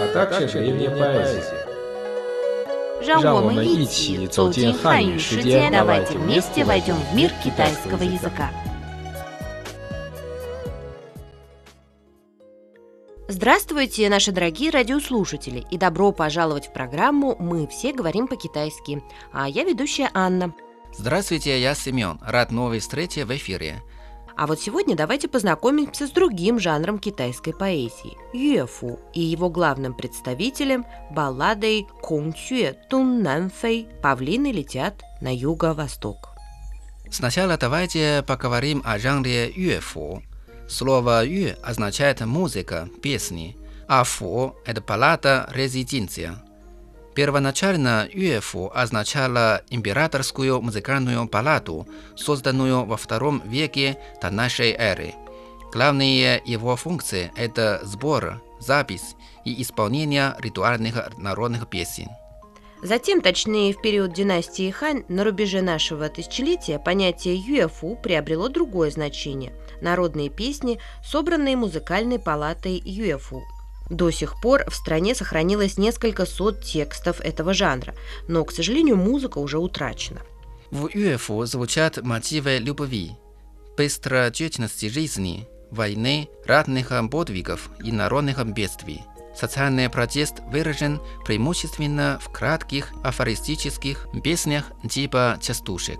а также древняя поэзия. 让我们让我们一一起起走走进进汉语汉语世世界界， давайте давайте вместе вместе войдем в мир войдем в китайского китайского языка. Здравствуйте, наши дорогие радиослушатели, и добро пожаловать в программу «Мы все говорим по-китайски». А я ведущая Анна. Здравствуйте, я Семен. Рад новой встрече в эфире. А вот сегодня давайте познакомимся с другим жанром китайской поэзии – юэфу, и его главным представителем – балладой «Кунчуэ Тун Нан Фэй» «Павлины летят на юго-восток». Сначала давайте поговорим о жанре юэфу. Слово ю означает музыка, песни, а фу – это палата, резиденция. Первоначально юэфу означало императорскую музыкальную палату, созданную во втором веке до нашей эры. Главные его функции – это сбор, запись и исполнение ритуальных народных песен. Затем, точнее, в период династии Хань, на рубеже нашего тысячелетия, понятие юэфу приобрело другое значение – народные песни, собранные музыкальной палатой юэфу. До сих пор в стране сохранилось несколько сот текстов этого жанра, но, к сожалению, музыка уже утрачена. В ЮЭФУ звучат мотивы любви, быстротечности жизни, войны, ратных подвигов и народных бедствий. Социальный протест выражен преимущественно в кратких афористических песнях типа частушек.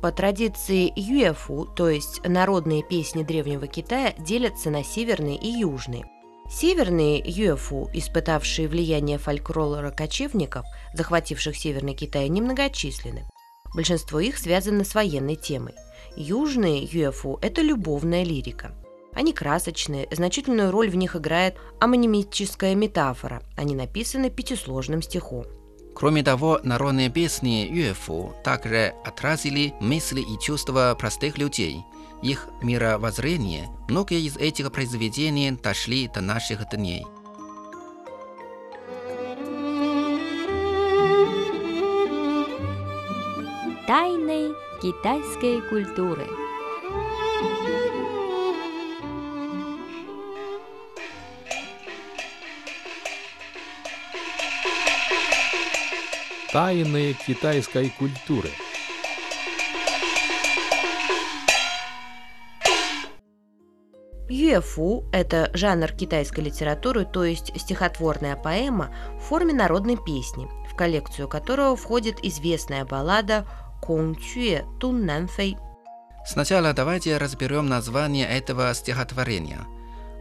По традиции юэфу, то есть народные песни Древнего Китая, делятся на северные и южные. Северные юэфу, испытавшие влияние фольклора кочевников, захвативших Северный Китай, немногочисленны. Большинство их связано с военной темой. Южные юэфу – это любовная лирика. Они красочные, значительную роль в них играет амонимическая метафора. Они написаны пятисложным стихом. Кроме того, народные песни ЮЭФУ также отразили мысли и чувства простых людей, их мировоззрение. Многие из этих произведений дошли до наших дней. Тайны китайской культуры. Тайны китайской культуры. Юэфу – это жанр китайской литературы, то есть стихотворная поэма в форме народной песни, в коллекцию которого входит известная баллада «Кунчуэ Тун Нан Фэй». Сначала давайте разберем название этого стихотворения.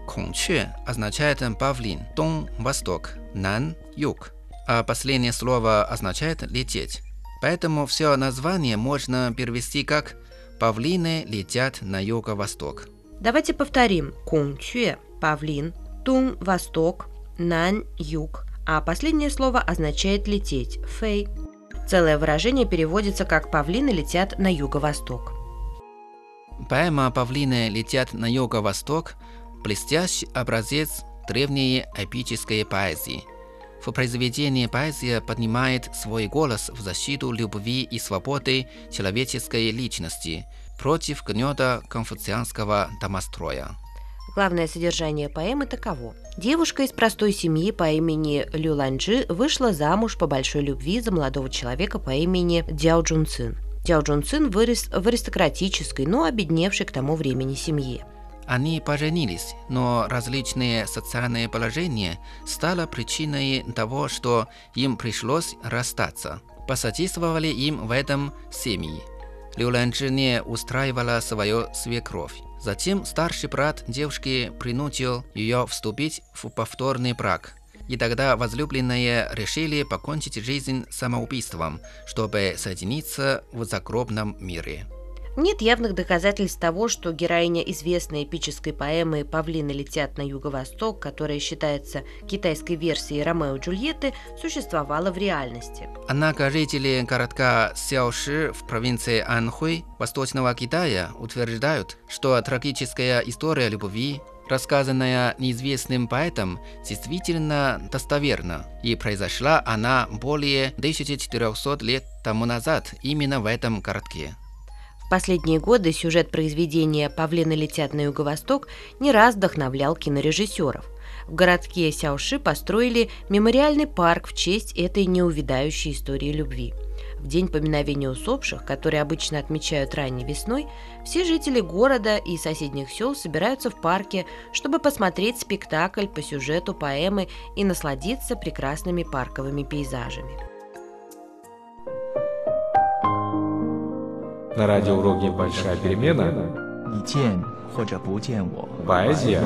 Кунче означает павлин, дон – восток, нан – юг, а последнее слово означает лететь. Поэтому все название можно перевести как «павлины летят на юго-восток». Давайте повторим. Кунчуэ – павлин, Тун – восток, Нань – юг, а последнее слово означает лететь – фэй. Целое выражение переводится как «павлины летят на юго-восток». Поэма «Павлины летят на юго-восток» – блестящий образец древней эпической поэзии. В произведении поэзия поднимает свой голос в защиту любви и свободы человеческой личности против гнета конфуцианского домостроя. Главное содержание поэмы таково. Девушка из простой семьи по имени Лю Ланджи вышла замуж по большой любви за молодого человека по имени Дяо Джун Цин. Дяо Джун Цин вырос в аристократической, но обедневшей к тому времени семье. Они поженились, но различные социальные положения стало причиной того, что им пришлось расстаться. Посодействовали им в этом семьи. Лю Ланчжи не устраивала свою свекровь. Затем старший брат девушки принудил ее вступить в повторный брак. И тогда возлюбленные решили покончить жизнь самоубийством, чтобы соединиться в загробном мире. Нет явных доказательств того, что героиня известной эпической поэмы «Павлины летят на юго-восток», которая считается китайской версией Ромео и Джульетты, существовала в реальности. Однако жители городка Сяоши в провинции Анхуй Восточного Китая утверждают, что трагическая история любви рассказанная неизвестным поэтом, действительно достоверна, и произошла она более 1400 лет тому назад именно в этом городке. Последние годы сюжет произведения «Павлины летят на юго-восток» не раз вдохновлял кинорежиссеров. В городке Сяоши построили мемориальный парк в честь этой неувидающей истории любви. В день поминовения усопших, который обычно отмечают ранней весной, все жители города и соседних сел собираются в парке, чтобы посмотреть спектакль по сюжету поэмы и насладиться прекрасными парковыми пейзажами. На радиоуроке «Большая перемена» поэзия,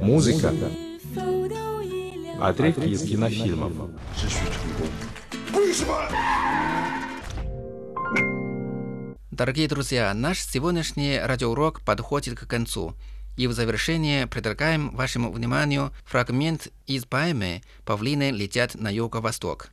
музыка, отрывки из кинофильмов. Дорогие друзья, наш сегодняшний радиоурок подходит к концу. И в завершение предлагаем вашему вниманию фрагмент из поэмы «Павлины летят на юго-восток».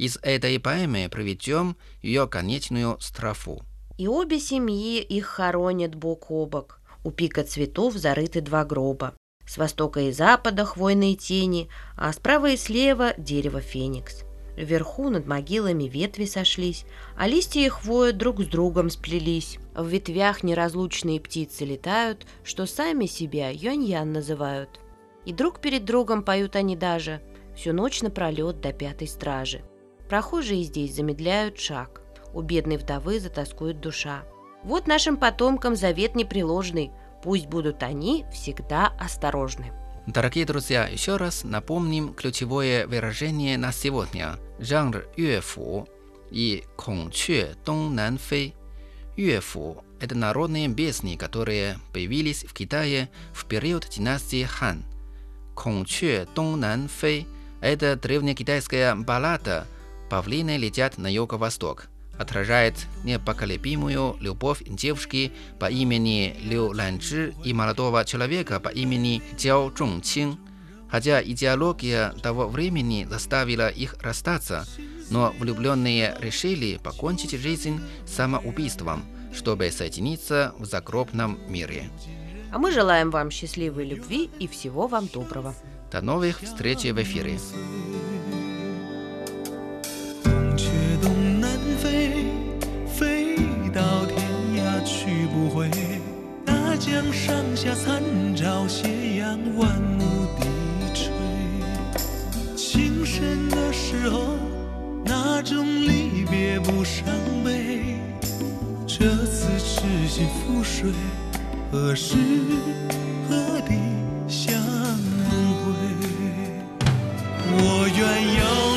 Из этой поэмы проведем ее конечную строфу. И обе семьи их хоронят бок о бок. У пика цветов зарыты два гроба. С востока и запада хвойные тени, а справа и слева дерево феникс. Вверху над могилами ветви сошлись, а листья и хвоя друг с другом сплелись. В ветвях неразлучные птицы летают, что сами себя Юнь-Ян называют. И друг перед другом поют они даже, всю ночь напролет до пятой стражи. Прохожие здесь замедляют шаг, у бедной вдовы затаскует душа. Вот нашим потомкам завет непреложный, пусть будут они всегда осторожны. Дорогие друзья, еще раз напомним ключевое выражение на сегодня. Жанр юэфу и «Конче Дong Нан Фэй». Юэфу – это народные песни, которые появились в Китае в период династии Хан. «Конче Дong Нан Фэй» – это древнекитайская баллада «Павлины летят на юго-восток», отражает непоколебимую любовь девушки по имени Лю Ланчжи и молодого человека по имени Джао Чжongqing. Хотя идеология того времени заставила их расстаться, но влюбленные решили покончить жизнь самоубийством, чтобы соединиться в загробном мире. А мы желаем вам счастливой любви и всего вам доброго. До новых встреч в эфире. 这次痴心覆水，何时何地相会？我愿有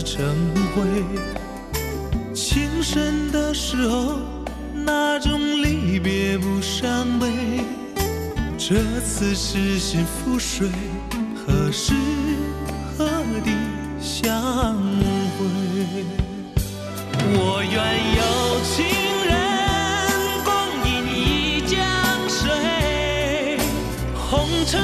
成灰。情深的时候，那种离别不伤悲。这次痴心付水，何时何地相会？我愿有情人共饮一江水，红尘